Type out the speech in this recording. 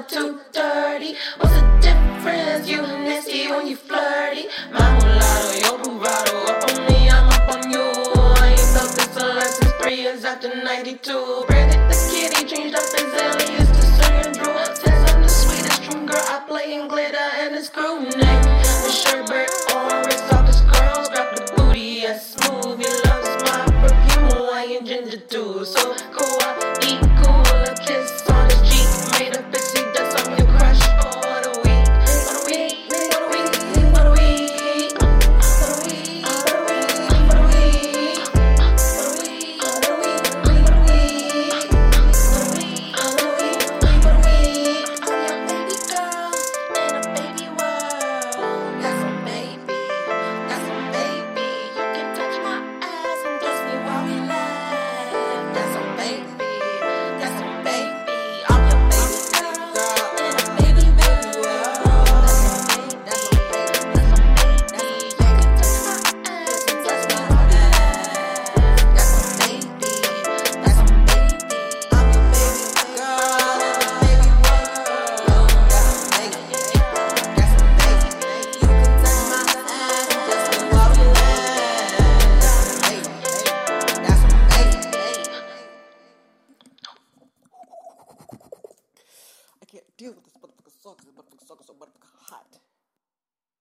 water too dirty. What's the difference? You nasty when you flirty. My mulatto, your bravado. Up on me, I'm up on you. I ain't felt this unless since three years after 92. Branded the kitty, changed up his alias to certain drew. Says I'm the sweetest dream girl. I play in glitter and a screw neck. The sherbet on wrist off his girls. Grab the booty, yes, smooth. He loves my perfume, Hawaiian ginger too. So can't deal with this motherfucker 'cause this motherfucker is so motherfucker hot.